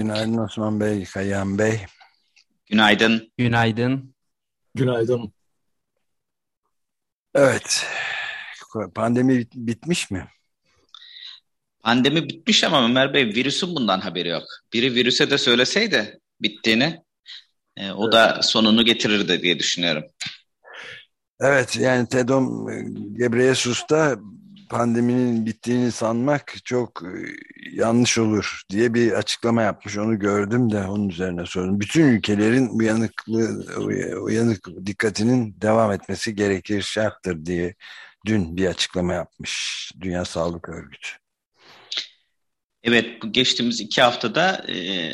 günaydın Osman Bey, Kayan Bey. Günaydın. Günaydın. Günaydın. Evet, pandemi bitmiş mi? Pandemi bitmiş ama Ömer Bey virüsün bundan haberi yok. Biri virüse de söyleseydi bittiğini e, o da sonunu getirirdi diye düşünüyorum. Evet yani Tedom Gebreyesus da pandeminin bittiğini sanmak çok e, yanlış olur diye bir açıklama yapmış. Onu gördüm de onun üzerine sordum. Bütün ülkelerin uyanıklığı, uyanık dikkatinin devam etmesi gerekir, şarttır diye dün bir açıklama yapmış Dünya Sağlık Örgütü. Evet, geçtiğimiz iki haftada e,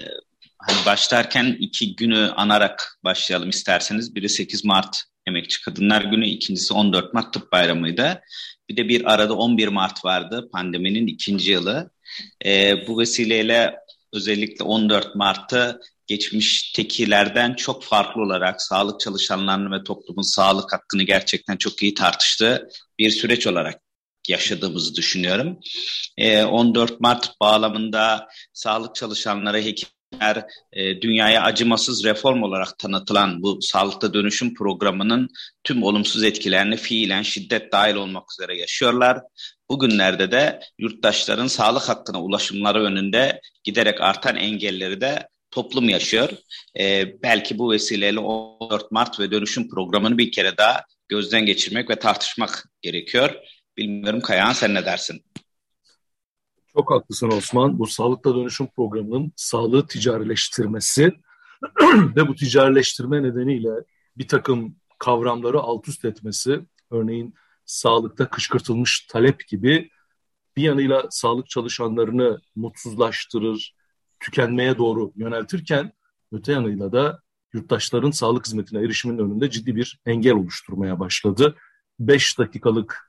hani başlarken iki günü anarak başlayalım isterseniz. Biri 8 Mart Emekçi Kadınlar Günü, ikincisi 14 Mart Tıp Bayramı'ydı. Bir de bir arada 11 Mart vardı pandeminin ikinci yılı. E, bu vesileyle özellikle 14 Mart'ı geçmiş tekilerden çok farklı olarak sağlık çalışanlarının ve toplumun sağlık hakkını gerçekten çok iyi tartıştığı bir süreç olarak yaşadığımızı düşünüyorum. E, 14 Mart bağlamında sağlık çalışanları, hekim eğer e, dünyaya acımasız reform olarak tanıtılan bu sağlıkta dönüşüm programının tüm olumsuz etkilerini fiilen şiddet dahil olmak üzere yaşıyorlar. Bugünlerde de yurttaşların sağlık hakkına ulaşımları önünde giderek artan engelleri de toplum yaşıyor. E, belki bu vesileyle 14 Mart ve dönüşüm programını bir kere daha gözden geçirmek ve tartışmak gerekiyor. Bilmiyorum Kayahan sen ne dersin? Çok haklısın Osman. Bu sağlıkta dönüşüm programının sağlığı ticarileştirmesi ve bu ticarileştirme nedeniyle bir takım kavramları alt üst etmesi, örneğin sağlıkta kışkırtılmış talep gibi bir yanıyla sağlık çalışanlarını mutsuzlaştırır, tükenmeye doğru yöneltirken öte yanıyla da yurttaşların sağlık hizmetine erişimin önünde ciddi bir engel oluşturmaya başladı. 5 dakikalık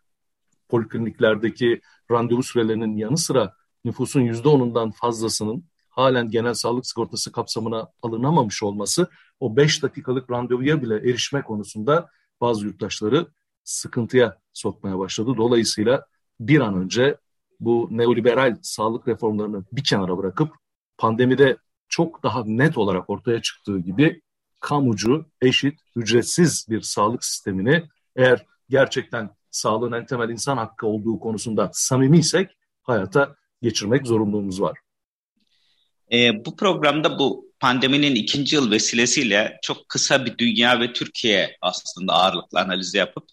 polikliniklerdeki randevu sürelerinin yanı sıra nüfusun %10'undan fazlasının halen genel sağlık sigortası kapsamına alınamamış olması o 5 dakikalık randevuya bile erişme konusunda bazı yurttaşları sıkıntıya sokmaya başladı. Dolayısıyla bir an önce bu neoliberal sağlık reformlarını bir kenara bırakıp pandemide çok daha net olarak ortaya çıktığı gibi kamucu, eşit, ücretsiz bir sağlık sistemini eğer gerçekten sağlığın en temel insan hakkı olduğu konusunda samimiysek hayata geçirmek zorunluluğumuz var. E, bu programda bu pandeminin ikinci yıl vesilesiyle çok kısa bir dünya ve Türkiye aslında ağırlıklı analizi yapıp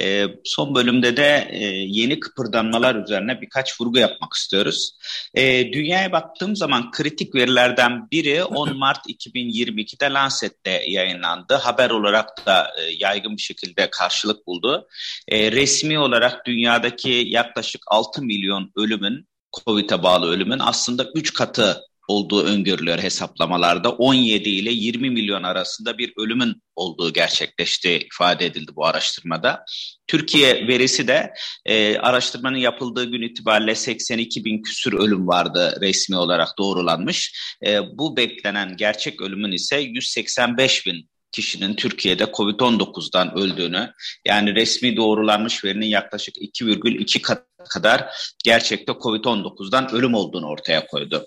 e, son bölümde de e, yeni kıpırdanmalar üzerine birkaç vurgu yapmak istiyoruz. E, dünyaya baktığım zaman kritik verilerden biri 10 Mart 2022'de Lancet'te yayınlandı. Haber olarak da e, yaygın bir şekilde karşılık buldu. E, resmi olarak dünyadaki yaklaşık 6 milyon ölümün COVID'e bağlı ölümün aslında 3 katı olduğu öngörülüyor hesaplamalarda. 17 ile 20 milyon arasında bir ölümün olduğu gerçekleşti ifade edildi bu araştırmada. Türkiye verisi de e, araştırmanın yapıldığı gün itibariyle 82 bin küsür ölüm vardı resmi olarak doğrulanmış. E, bu beklenen gerçek ölümün ise 185 bin kişinin Türkiye'de COVID-19'dan öldüğünü yani resmi doğrulanmış verinin yaklaşık 2,2 kat kadar gerçekte COVID-19'dan ölüm olduğunu ortaya koydu.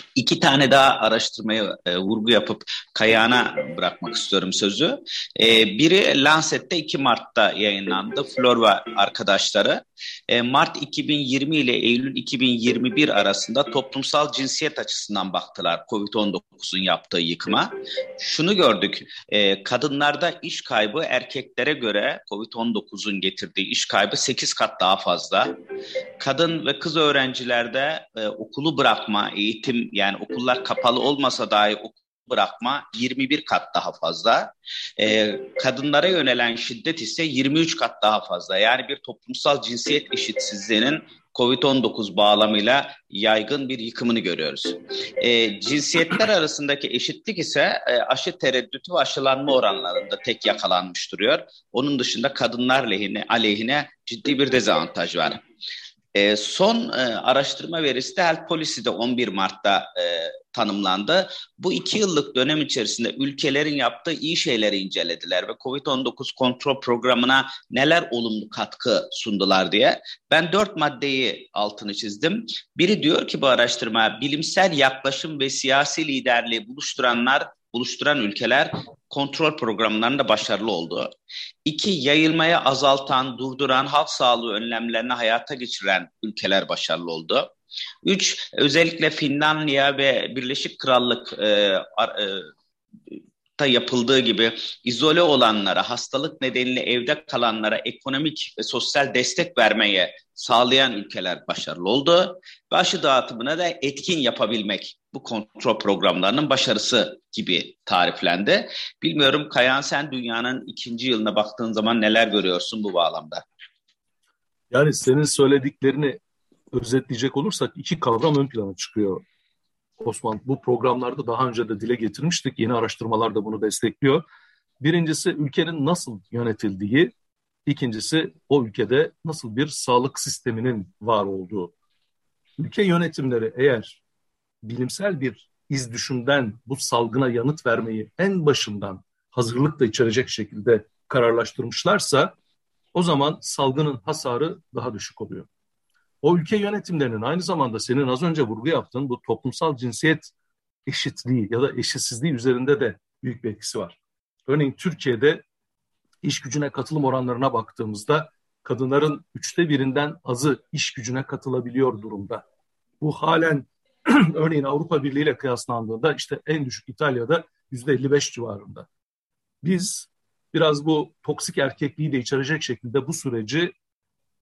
İki tane daha araştırmaya e, vurgu yapıp kayağına bırakmak istiyorum sözü. E, biri Lancet'te 2 Mart'ta yayınlandı. Florva arkadaşları. E, Mart 2020 ile Eylül 2021 arasında toplumsal cinsiyet açısından baktılar COVID-19'un yaptığı yıkıma. Şunu gördük. E, kadınlarda iş kaybı erkeklere göre COVID-19'un getirdiği iş kaybı 8 kat daha fazla. Kadın ve kız öğrencilerde e, okulu bırakma, eğitim yani okullar kapalı olmasa dahi okul bırakma 21 kat daha fazla. Ee, kadınlara yönelen şiddet ise 23 kat daha fazla. Yani bir toplumsal cinsiyet eşitsizliğinin COVID-19 bağlamıyla yaygın bir yıkımını görüyoruz. E, cinsiyetler arasındaki eşitlik ise e, aşı tereddütü ve aşılanma oranlarında tek yakalanmış duruyor. Onun dışında kadınlar lehine, aleyhine ciddi bir dezavantaj var. E, son e, araştırma verisi de Health Policy'de 11 Mart'ta e, tanımlandı. Bu iki yıllık dönem içerisinde ülkelerin yaptığı iyi şeyleri incelediler ve COVID-19 kontrol programına neler olumlu katkı sundular diye. Ben dört maddeyi altını çizdim. Biri diyor ki bu araştırma bilimsel yaklaşım ve siyasi liderliği buluşturanlar buluşturan ülkeler kontrol programlarında başarılı oldu. İki, yayılmaya azaltan, durduran, halk sağlığı önlemlerini hayata geçiren ülkeler başarılı oldu. Üç, özellikle Finlandiya ve Birleşik Krallık e, e, da yapıldığı gibi izole olanlara, hastalık nedeniyle evde kalanlara ekonomik ve sosyal destek vermeye sağlayan ülkeler başarılı oldu. Ve aşı dağıtımına da etkin yapabilmek bu kontrol programlarının başarısı gibi tariflendi. Bilmiyorum Kayan sen dünyanın ikinci yılına baktığın zaman neler görüyorsun bu bağlamda? Yani senin söylediklerini özetleyecek olursak iki kavram ön plana çıkıyor. Osman bu programlarda daha önce de dile getirmiştik. Yeni araştırmalar da bunu destekliyor. Birincisi ülkenin nasıl yönetildiği, ikincisi o ülkede nasıl bir sağlık sisteminin var olduğu. Ülke yönetimleri eğer bilimsel bir iz düşümden bu salgına yanıt vermeyi en başından hazırlıkla içerecek şekilde kararlaştırmışlarsa o zaman salgının hasarı daha düşük oluyor. O ülke yönetimlerinin aynı zamanda senin az önce vurgu yaptığın bu toplumsal cinsiyet eşitliği ya da eşitsizliği üzerinde de büyük bir etkisi var. Örneğin Türkiye'de iş gücüne katılım oranlarına baktığımızda kadınların üçte birinden azı iş gücüne katılabiliyor durumda. Bu halen örneğin Avrupa Birliği ile kıyaslandığında işte en düşük İtalya'da yüzde 55 civarında. Biz biraz bu toksik erkekliği de içerecek şekilde bu süreci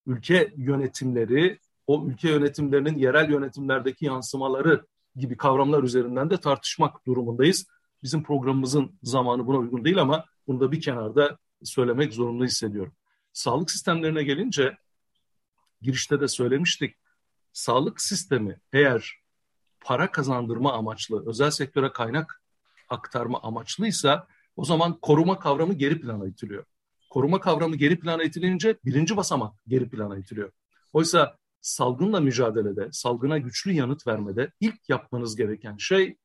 ülke yönetimleri, o ülke yönetimlerinin yerel yönetimlerdeki yansımaları gibi kavramlar üzerinden de tartışmak durumundayız. Bizim programımızın zamanı buna uygun değil ama bunu da bir kenarda söylemek zorunda hissediyorum. Sağlık sistemlerine gelince girişte de söylemiştik. Sağlık sistemi eğer para kazandırma amaçlı, özel sektöre kaynak aktarma amaçlıysa o zaman koruma kavramı geri plana itiliyor. Koruma kavramı geri plana itilince birinci basamak geri plana itiliyor. Oysa salgınla mücadelede, salgına güçlü yanıt vermede ilk yapmanız gereken şey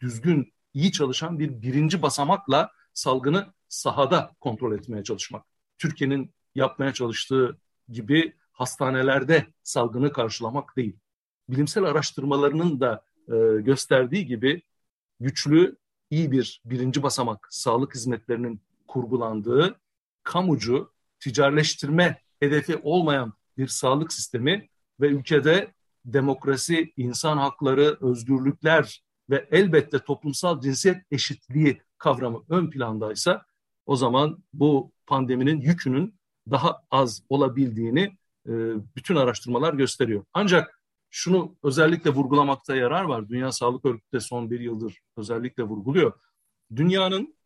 düzgün, iyi çalışan bir birinci basamakla salgını sahada kontrol etmeye çalışmak. Türkiye'nin yapmaya çalıştığı gibi hastanelerde salgını karşılamak değil bilimsel araştırmalarının da e, gösterdiği gibi güçlü, iyi bir birinci basamak sağlık hizmetlerinin kurgulandığı, kamucu, ticaretleştirme hedefi olmayan bir sağlık sistemi ve ülkede demokrasi, insan hakları, özgürlükler ve elbette toplumsal cinsiyet eşitliği kavramı ön plandaysa o zaman bu pandeminin yükünün daha az olabildiğini e, bütün araştırmalar gösteriyor. Ancak şunu özellikle vurgulamakta yarar var. Dünya Sağlık Örgütü de son bir yıldır özellikle vurguluyor. Dünyanın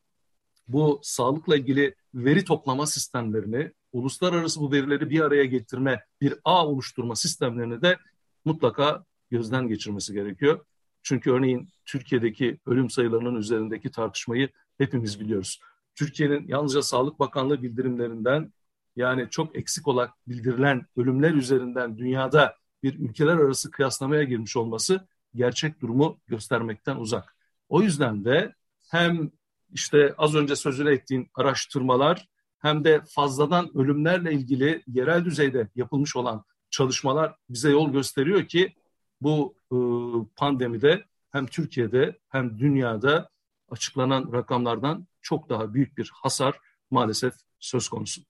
bu sağlıkla ilgili veri toplama sistemlerini, uluslararası bu verileri bir araya getirme, bir ağ oluşturma sistemlerini de mutlaka gözden geçirmesi gerekiyor. Çünkü örneğin Türkiye'deki ölüm sayılarının üzerindeki tartışmayı hepimiz biliyoruz. Türkiye'nin yalnızca Sağlık Bakanlığı bildirimlerinden yani çok eksik olarak bildirilen ölümler üzerinden dünyada bir ülkeler arası kıyaslamaya girmiş olması gerçek durumu göstermekten uzak. O yüzden de hem işte az önce sözünü ettiğin araştırmalar hem de fazladan ölümlerle ilgili yerel düzeyde yapılmış olan çalışmalar bize yol gösteriyor ki bu e, pandemide hem Türkiye'de hem dünyada açıklanan rakamlardan çok daha büyük bir hasar maalesef söz konusu.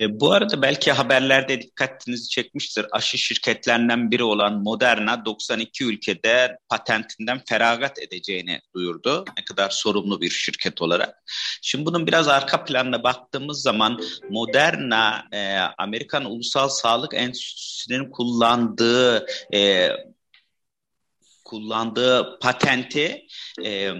E, bu arada belki haberlerde dikkatinizi çekmiştir. Aşı şirketlerinden biri olan Moderna 92 ülkede patentinden feragat edeceğini duyurdu. Ne kadar sorumlu bir şirket olarak. Şimdi bunun biraz arka planına baktığımız zaman Moderna e, Amerikan Ulusal Sağlık Enstitüsü'nün kullandığı e, kullandığı patenti e,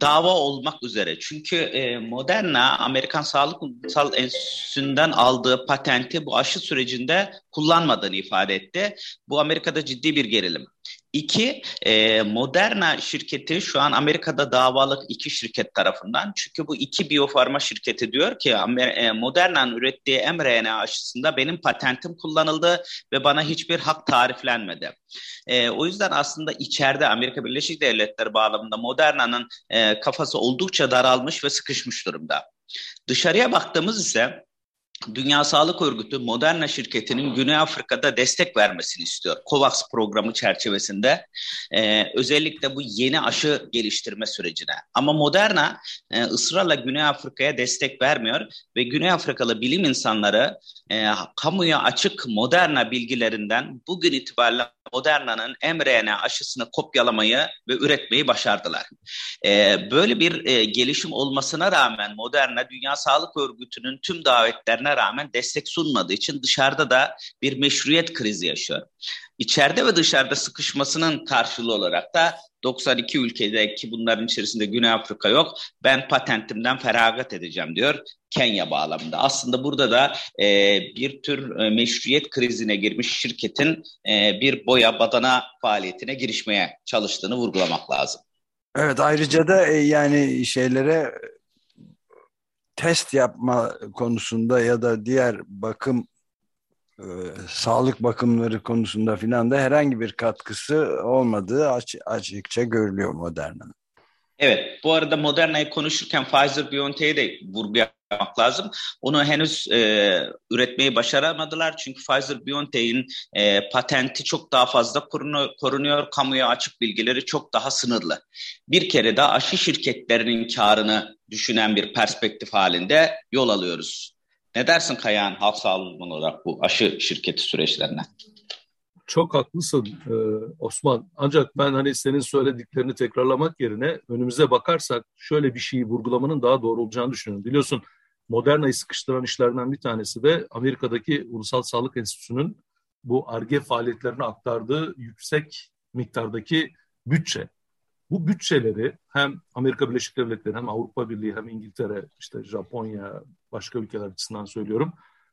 dava olmak üzere. Çünkü e, Moderna Amerikan Sağlık Ulusal Enstitüsü'nden aldığı patenti bu aşı sürecinde kullanmadığını ifade etti. Bu Amerika'da ciddi bir gerilim. İki, e, Moderna şirketi şu an Amerika'da davalık iki şirket tarafından. Çünkü bu iki biyofarma şirketi diyor ki e, Moderna'nın ürettiği mRNA aşısında benim patentim kullanıldı ve bana hiçbir hak tariflenmedi. E, o yüzden aslında içeride Amerika Birleşik Devletleri bağlamında Moderna'nın e, kafası oldukça daralmış ve sıkışmış durumda. Dışarıya baktığımız ise Dünya Sağlık Örgütü Moderna şirketinin Güney Afrika'da destek vermesini istiyor. COVAX programı çerçevesinde e, özellikle bu yeni aşı geliştirme sürecine. Ama Moderna e, ısrarla Güney Afrika'ya destek vermiyor ve Güney Afrikalı bilim insanları e, kamuya açık Moderna bilgilerinden bugün itibariyle Moderna'nın mRNA aşısını kopyalamayı ve üretmeyi başardılar. E, böyle bir e, gelişim olmasına rağmen Moderna Dünya Sağlık Örgütü'nün tüm davetlerine rağmen destek sunmadığı için dışarıda da bir meşruiyet krizi yaşıyor. İçeride ve dışarıda sıkışmasının karşılığı olarak da 92 ülkede ki bunların içerisinde Güney Afrika yok. Ben patentimden feragat edeceğim diyor Kenya bağlamında. Aslında burada da e, bir tür e, meşruiyet krizine girmiş şirketin e, bir boya badana faaliyetine girişmeye çalıştığını vurgulamak lazım. Evet ayrıca da e, yani şeylere test yapma konusunda ya da diğer bakım e, sağlık bakımları konusunda filan da herhangi bir katkısı olmadığı aç, açıkça görülüyor Moderna'nın. Evet, bu arada Moderna'yı konuşurken Pfizer-BioNTech'e de vurgu yapmak lazım. Onu henüz e, üretmeyi başaramadılar çünkü Pfizer-BioNTech'in e, patenti çok daha fazla korunuyor, kamuya açık bilgileri çok daha sınırlı. Bir kere de aşı şirketlerinin karını düşünen bir perspektif halinde yol alıyoruz. Ne dersin Kayahan halk sağlığı olarak bu aşı şirketi süreçlerine? Çok haklısın e, Osman. Ancak ben hani senin söylediklerini tekrarlamak yerine önümüze bakarsak şöyle bir şeyi vurgulamanın daha doğru olacağını düşünüyorum. Biliyorsun Moderna'yı sıkıştıran işlerden bir tanesi de Amerika'daki Ulusal Sağlık Enstitüsü'nün bu ARGE faaliyetlerine aktardığı yüksek miktardaki bütçe. Bu bütçeleri hem Amerika Birleşik Devletleri hem Avrupa Birliği hem İngiltere, işte Japonya, başka ülkeler açısından söylüyorum.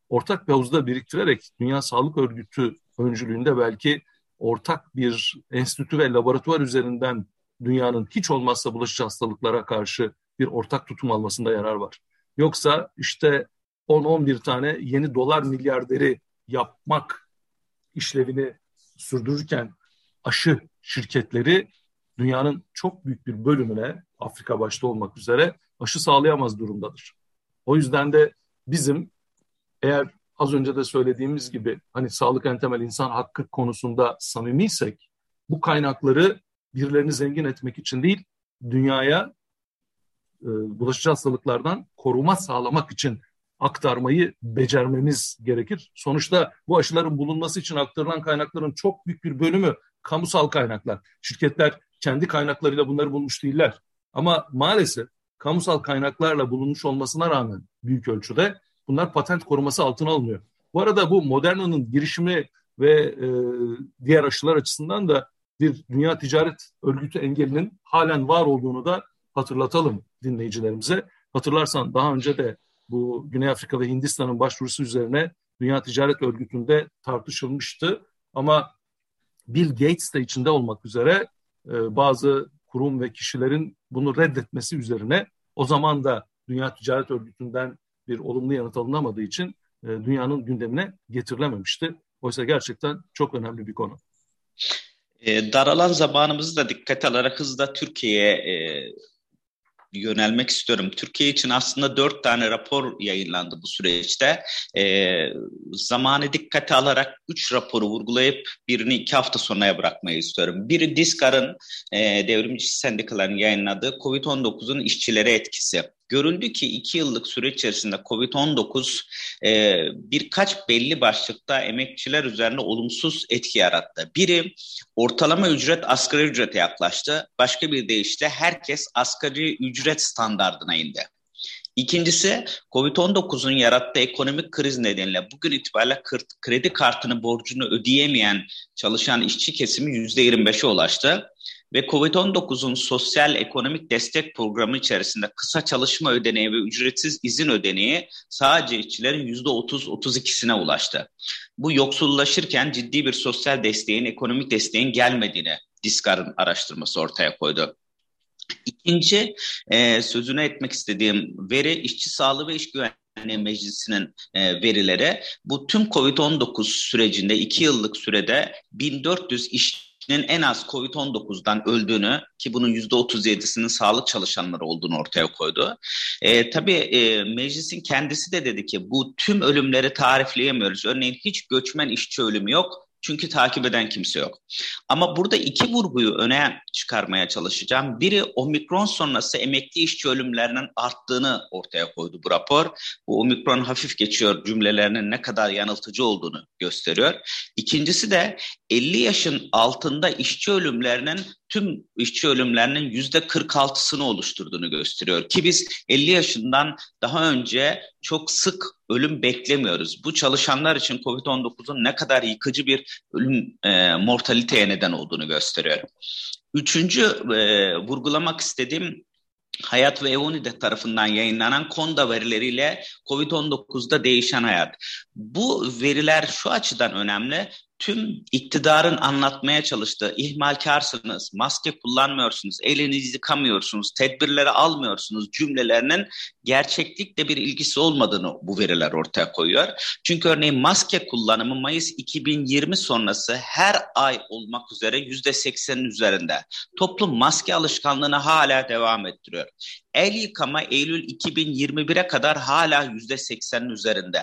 Ortak bir havuzda biriktirerek Dünya Sağlık Örgütü öncülüğünde belki ortak bir enstitü ve laboratuvar üzerinden dünyanın hiç olmazsa bulaşıcı hastalıklara karşı bir ortak tutum almasında yarar var. Yoksa işte 10-11 tane yeni dolar milyarderi yapmak işlevini sürdürürken aşı şirketleri dünyanın çok büyük bir bölümüne Afrika başta olmak üzere aşı sağlayamaz durumdadır. O yüzden de bizim eğer az önce de söylediğimiz gibi hani sağlık en temel insan hakkı konusunda samimiysek bu kaynakları birilerini zengin etmek için değil dünyaya e, bulaşıcı hastalıklardan koruma sağlamak için aktarmayı becermemiz gerekir. Sonuçta bu aşıların bulunması için aktarılan kaynakların çok büyük bir bölümü kamusal kaynaklar. Şirketler kendi kaynaklarıyla bunları bulmuş değiller. Ama maalesef kamusal kaynaklarla bulunmuş olmasına rağmen büyük ölçüde bunlar patent koruması altına alınıyor. Bu arada bu Moderna'nın girişimi ve e, diğer aşılar açısından da bir Dünya Ticaret Örgütü engelinin halen var olduğunu da hatırlatalım dinleyicilerimize. Hatırlarsan daha önce de bu Güney Afrika ve Hindistan'ın başvurusu üzerine Dünya Ticaret Örgütü'nde tartışılmıştı. Ama Bill Gates de içinde olmak üzere e, bazı kurum ve kişilerin bunu reddetmesi üzerine o zaman da Dünya Ticaret Örgütü'nden bir olumlu yanıt alınamadığı için e, dünyanın gündemine getirilememişti. Oysa gerçekten çok önemli bir konu. E, daralan zamanımızı da dikkate alarak hızla Türkiye'ye e, yönelmek istiyorum. Türkiye için aslında dört tane rapor yayınlandı bu süreçte. E, zamanı dikkate alarak üç raporu vurgulayıp birini iki hafta sonraya bırakmayı istiyorum. Biri Diskar'ın e, devrimci sendikaların yayınladığı COVID-19'un işçilere etkisi. Görüldü ki iki yıllık süre içerisinde COVID-19 e, birkaç belli başlıkta emekçiler üzerine olumsuz etki yarattı. Biri ortalama ücret asgari ücrete yaklaştı. Başka bir deyişle herkes asgari ücret standardına indi. İkincisi Covid-19'un yarattığı ekonomik kriz nedeniyle bugün itibariyle kredi kartını borcunu ödeyemeyen çalışan işçi kesimi %25'e ulaştı. Ve Covid-19'un sosyal ekonomik destek programı içerisinde kısa çalışma ödeneği ve ücretsiz izin ödeneği sadece işçilerin %30-32'sine ulaştı. Bu yoksullaşırken ciddi bir sosyal desteğin, ekonomik desteğin gelmediğini Diskar'ın araştırması ortaya koydu. İkinci e, sözüne etmek istediğim veri işçi sağlığı ve iş güvenliği meclisinin e, verileri. Bu tüm COVID-19 sürecinde iki yıllık sürede 1400 işçinin en az COVID-19'dan öldüğünü ki bunun %37'sinin sağlık çalışanları olduğunu ortaya koydu. E, tabii e, meclisin kendisi de dedi ki bu tüm ölümleri tarifleyemiyoruz. Örneğin hiç göçmen işçi ölümü yok çünkü takip eden kimse yok. Ama burada iki vurguyu öne çıkarmaya çalışacağım. Biri omikron sonrası emekli işçi ölümlerinin arttığını ortaya koydu bu rapor. Bu omikron hafif geçiyor cümlelerinin ne kadar yanıltıcı olduğunu gösteriyor. İkincisi de 50 yaşın altında işçi ölümlerinin tüm işçi ölümlerinin yüzde 46'sını oluşturduğunu gösteriyor. Ki biz 50 yaşından daha önce çok sık ölüm beklemiyoruz. Bu çalışanlar için COVID-19'un ne kadar yıkıcı bir ölüm e, mortaliteye neden olduğunu gösteriyor. Üçüncü e, vurgulamak istediğim Hayat ve Evonide tarafından yayınlanan Konda verileriyle COVID-19'da değişen hayat. Bu veriler şu açıdan önemli tüm iktidarın anlatmaya çalıştığı ihmalkarsınız, maske kullanmıyorsunuz, elinizi yıkamıyorsunuz, tedbirleri almıyorsunuz cümlelerinin gerçeklikle bir ilgisi olmadığını bu veriler ortaya koyuyor. Çünkü örneğin maske kullanımı Mayıs 2020 sonrası her ay olmak üzere yüzde seksenin üzerinde. Toplum maske alışkanlığını hala devam ettiriyor. El yıkama Eylül 2021'e kadar hala yüzde seksenin üzerinde.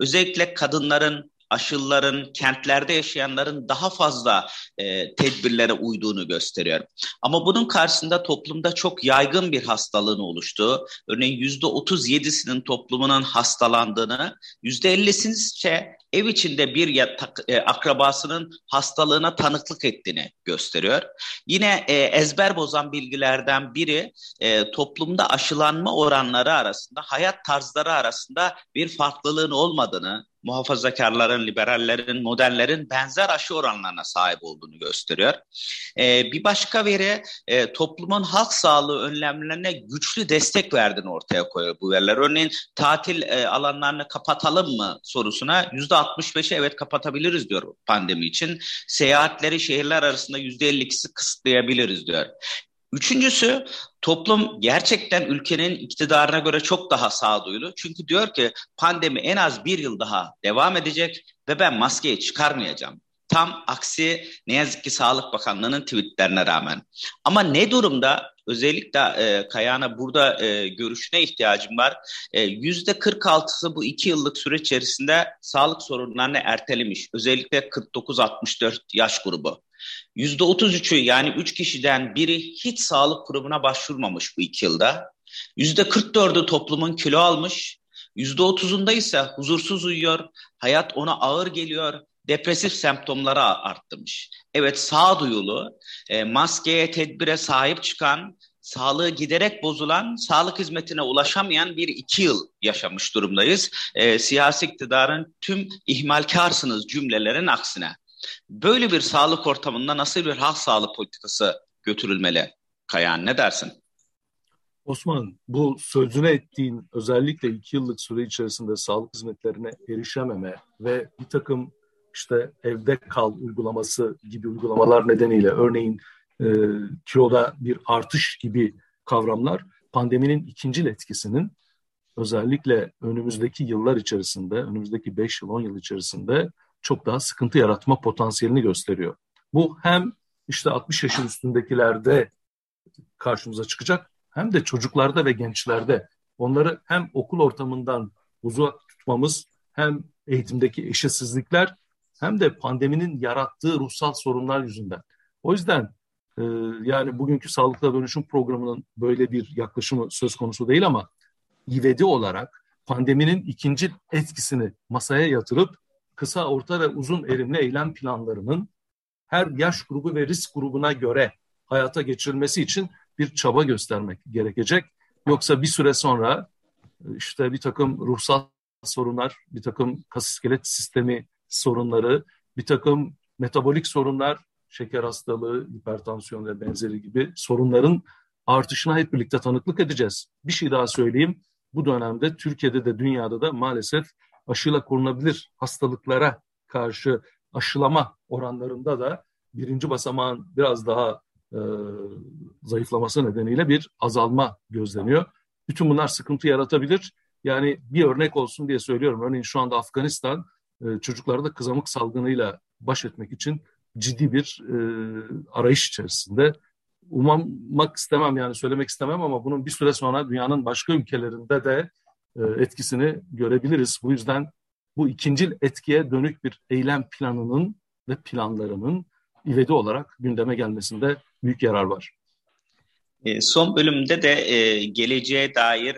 Özellikle kadınların aşılıların, kentlerde yaşayanların daha fazla e, tedbirlere uyduğunu gösteriyor. Ama bunun karşısında toplumda çok yaygın bir hastalığın oluştuğu, örneğin yüzde otuz yedisinin toplumunun hastalandığını, yüzde ellisinin ise ev içinde bir e, akrabasının hastalığına tanıklık ettiğini gösteriyor. Yine e, ezber bozan bilgilerden biri e, toplumda aşılanma oranları arasında, hayat tarzları arasında bir farklılığın olmadığını, muhafazakarların, liberallerin, modernlerin benzer aşı oranlarına sahip olduğunu gösteriyor. E, bir başka veri e, toplumun halk sağlığı önlemlerine güçlü destek verdiğini ortaya koyuyor bu veriler. Örneğin tatil e, alanlarını kapatalım mı sorusuna yüzde 65'i evet kapatabiliriz diyor pandemi için. Seyahatleri şehirler arasında yüzde 52'si kısıtlayabiliriz diyor. Üçüncüsü toplum gerçekten ülkenin iktidarına göre çok daha sağduyulu. Çünkü diyor ki pandemi en az bir yıl daha devam edecek ve ben maskeyi çıkarmayacağım. Tam aksi ne yazık ki Sağlık Bakanlığı'nın tweetlerine rağmen. Ama ne durumda özellikle e, Kayana burada e, görüşüne ihtiyacım var. E, yüzde 46'sı bu iki yıllık süre içerisinde sağlık sorunlarını ertelemiş. Özellikle 49-64 yaş grubu. Yüzde 33'ü yani 3 kişiden biri hiç sağlık kurumuna başvurmamış bu iki yılda. Yüzde 44'ü toplumun kilo almış. Yüzde 30'unda ise huzursuz uyuyor, hayat ona ağır geliyor, depresif semptomları arttırmış. Evet sağduyulu, e, maskeye, tedbire sahip çıkan, sağlığı giderek bozulan, sağlık hizmetine ulaşamayan bir iki yıl yaşamış durumdayız. E, siyasi iktidarın tüm ihmalkarsınız cümlelerin aksine. Böyle bir sağlık ortamında nasıl bir halk sağlık politikası götürülmeli? Kayan ne dersin? Osman, bu sözüne ettiğin özellikle iki yıllık süre içerisinde sağlık hizmetlerine erişememe ve bir takım işte evde kal uygulaması gibi uygulamalar nedeniyle örneğin e, kiloda bir artış gibi kavramlar pandeminin ikinci etkisinin özellikle önümüzdeki yıllar içerisinde, önümüzdeki 5 yıl 10 yıl içerisinde çok daha sıkıntı yaratma potansiyelini gösteriyor. Bu hem işte 60 yaşın üstündekilerde karşımıza çıkacak hem de çocuklarda ve gençlerde onları hem okul ortamından uzak tutmamız hem eğitimdeki eşitsizlikler hem de pandeminin yarattığı ruhsal sorunlar yüzünden. O yüzden e, yani bugünkü Sağlıkla Dönüşüm programının böyle bir yaklaşımı söz konusu değil ama ivedi olarak pandeminin ikinci etkisini masaya yatırıp kısa, orta ve uzun erimli eylem planlarının her yaş grubu ve risk grubuna göre hayata geçirilmesi için bir çaba göstermek gerekecek. Yoksa bir süre sonra işte bir takım ruhsal sorunlar, bir takım kas iskelet sistemi sorunları, bir takım metabolik sorunlar, şeker hastalığı, hipertansiyon ve benzeri gibi sorunların artışına hep birlikte tanıklık edeceğiz. Bir şey daha söyleyeyim. Bu dönemde Türkiye'de de dünyada da maalesef aşıyla korunabilir hastalıklara karşı aşılama oranlarında da birinci basamağın biraz daha e, zayıflaması nedeniyle bir azalma gözleniyor. Bütün bunlar sıkıntı yaratabilir. Yani bir örnek olsun diye söylüyorum. Örneğin şu anda Afganistan e, çocuklarda kızamık salgınıyla baş etmek için ciddi bir e, arayış içerisinde. Umamak istemem yani söylemek istemem ama bunun bir süre sonra dünyanın başka ülkelerinde de etkisini görebiliriz. Bu yüzden bu ikincil etkiye dönük bir eylem planının ve planlarının ivedi olarak gündeme gelmesinde büyük yarar var. E, son bölümde de e, geleceğe dair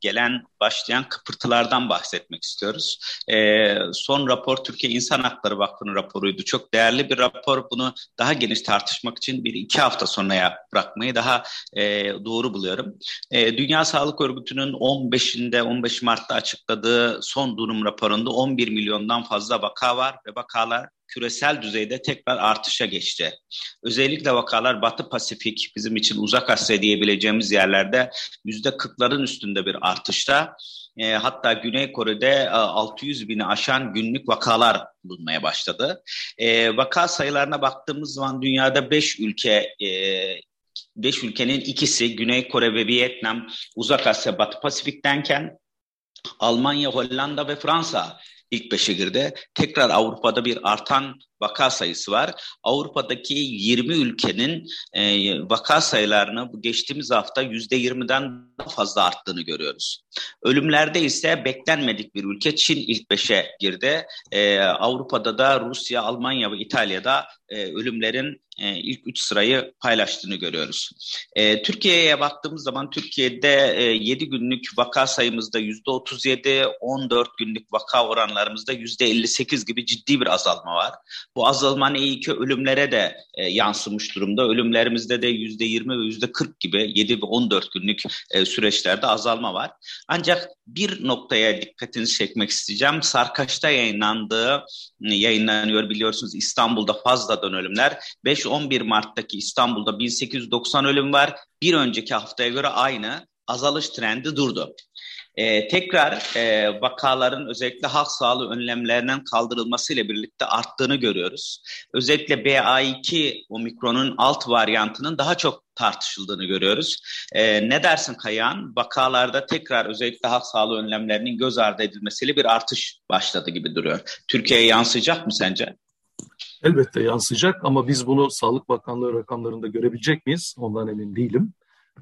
gelen başlayan kıpırtılardan bahsetmek istiyoruz. E, son rapor Türkiye İnsan Hakları Vakfı'nın raporuydu. Çok değerli bir rapor. Bunu daha geniş tartışmak için bir iki hafta sonraya bırakmayı daha e, doğru buluyorum. E, Dünya Sağlık Örgütü'nün 15'inde 15 Mart'ta açıkladığı son durum raporunda 11 milyondan fazla vaka var ve vakalar küresel düzeyde tekrar artışa geçti. Özellikle vakalar Batı Pasifik, bizim için uzak Asya diyebileceğimiz yerlerde yüzde kırkların üstünde bir artışta. E, hatta Güney Kore'de e, 600 bini aşan günlük vakalar bulunmaya başladı. E, vaka sayılarına baktığımız zaman dünyada 5 ülke e, beş ülkenin ikisi Güney Kore ve Vietnam Uzak Asya Batı Pasifik'tenken Almanya, Hollanda ve Fransa ilk beşe girdi. Tekrar Avrupa'da bir artan vaka sayısı var. Avrupa'daki 20 ülkenin e, vaka sayılarını bu geçtiğimiz hafta %20'den daha fazla arttığını görüyoruz. Ölümlerde ise beklenmedik bir ülke Çin ilk beşe girdi. E, Avrupa'da da Rusya, Almanya ve İtalya'da e, ölümlerin e, ilk üç sırayı paylaştığını görüyoruz. E, Türkiye'ye baktığımız zaman Türkiye'de e, 7 günlük vaka sayımızda %37, 14 günlük vaka oranlarımızda %58 gibi ciddi bir azalma var. Bu azalmanın iyi ki ölümlere de e, yansımış durumda. Ölümlerimizde de yüzde yirmi ve yüzde kırk gibi 7 ve 14 günlük e, süreçlerde azalma var. Ancak bir noktaya dikkatinizi çekmek isteyeceğim. Sarkaç'ta yayınlandığı, yayınlanıyor biliyorsunuz İstanbul'da fazladan ölümler. 5-11 Mart'taki İstanbul'da 1890 ölüm var. Bir önceki haftaya göre aynı azalış trendi durdu. Ee, tekrar e, vakaların özellikle halk sağlığı önlemlerinin kaldırılmasıyla birlikte arttığını görüyoruz. Özellikle BA2 omikronun alt varyantının daha çok tartışıldığını görüyoruz. Ee, ne dersin Kayan? Vakalarda tekrar özellikle halk sağlığı önlemlerinin göz ardı edilmesiyle bir artış başladı gibi duruyor. Türkiye'ye yansıyacak mı sence? Elbette yansıyacak ama biz bunu Sağlık Bakanlığı rakamlarında görebilecek miyiz? Ondan emin değilim.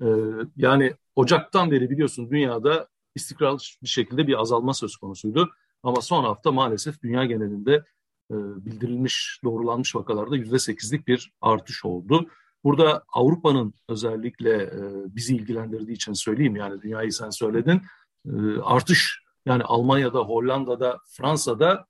Ee, yani Ocak'tan beri biliyorsun dünyada istikrarlı bir şekilde bir azalma söz konusuydu. Ama son hafta maalesef dünya genelinde e, bildirilmiş, doğrulanmış vakalarda yüzde sekizlik bir artış oldu. Burada Avrupa'nın özellikle e, bizi ilgilendirdiği için söyleyeyim yani dünyayı sen söyledin. E, artış yani Almanya'da, Hollanda'da, Fransa'da,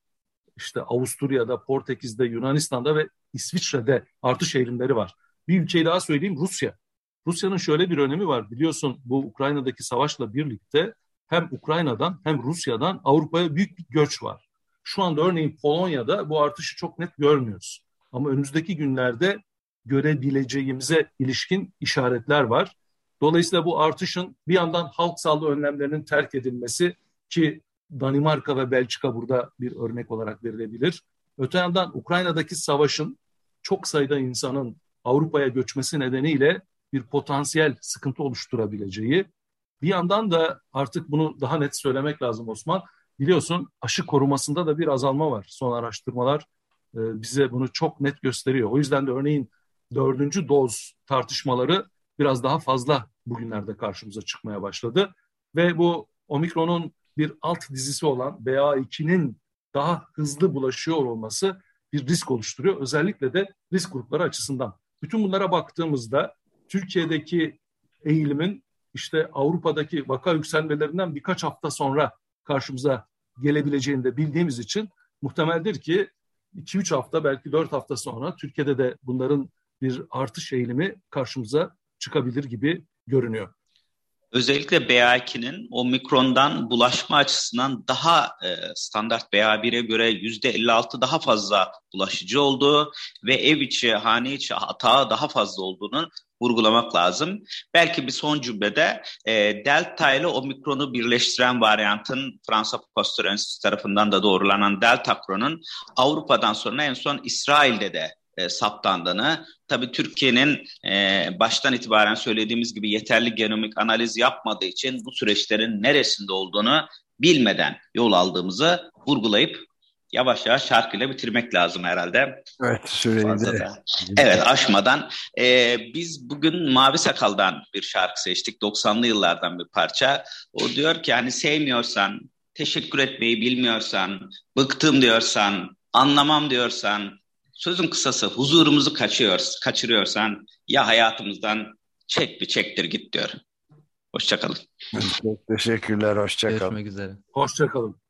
işte Avusturya'da, Portekiz'de, Yunanistan'da ve İsviçre'de artış eğilimleri var. Bir ülkeyi daha söyleyeyim Rusya. Rusya'nın şöyle bir önemi var. Biliyorsun bu Ukrayna'daki savaşla birlikte hem Ukrayna'dan hem Rusya'dan Avrupa'ya büyük bir göç var. Şu anda örneğin Polonya'da bu artışı çok net görmüyoruz. Ama önümüzdeki günlerde görebileceğimize ilişkin işaretler var. Dolayısıyla bu artışın bir yandan halk sağlığı önlemlerinin terk edilmesi ki Danimarka ve Belçika burada bir örnek olarak verilebilir. Öte yandan Ukrayna'daki savaşın çok sayıda insanın Avrupa'ya göçmesi nedeniyle bir potansiyel sıkıntı oluşturabileceği bir yandan da artık bunu daha net söylemek lazım Osman. Biliyorsun aşı korumasında da bir azalma var. Son araştırmalar e, bize bunu çok net gösteriyor. O yüzden de örneğin dördüncü doz tartışmaları biraz daha fazla bugünlerde karşımıza çıkmaya başladı. Ve bu omikronun bir alt dizisi olan BA2'nin daha hızlı bulaşıyor olması bir risk oluşturuyor. Özellikle de risk grupları açısından. Bütün bunlara baktığımızda Türkiye'deki eğilimin işte Avrupa'daki vaka yükselmelerinden birkaç hafta sonra karşımıza gelebileceğini de bildiğimiz için muhtemeldir ki 2-3 hafta belki 4 hafta sonra Türkiye'de de bunların bir artış eğilimi karşımıza çıkabilir gibi görünüyor. Özellikle BA2'nin omikrondan bulaşma açısından daha e, standart BA1'e göre %56 daha fazla bulaşıcı olduğu ve ev içi, hane içi hata daha fazla olduğunu vurgulamak lazım. Belki bir son cümlede e, Delta ile Omikron'u birleştiren varyantın Fransa Pasteur Enstitüsü tarafından da doğrulanan Delta Kron'un Avrupa'dan sonra en son İsrail'de de e, saptandığını, tabii Türkiye'nin e, baştan itibaren söylediğimiz gibi yeterli genomik analiz yapmadığı için bu süreçlerin neresinde olduğunu bilmeden yol aldığımızı vurgulayıp yavaş yavaş şarkıyla bitirmek lazım herhalde. Evet süreyi Evet aşmadan. Ee, biz bugün Mavi Sakal'dan bir şarkı seçtik. 90'lı yıllardan bir parça. O diyor ki hani sevmiyorsan, teşekkür etmeyi bilmiyorsan, bıktım diyorsan, anlamam diyorsan, sözün kısası huzurumuzu kaçıyoruz, kaçırıyorsan ya hayatımızdan çek bir çektir git diyor. Hoşçakalın. Çok teşekkürler, hoşçakalın. Görüşmek üzere. Hoşçakalın.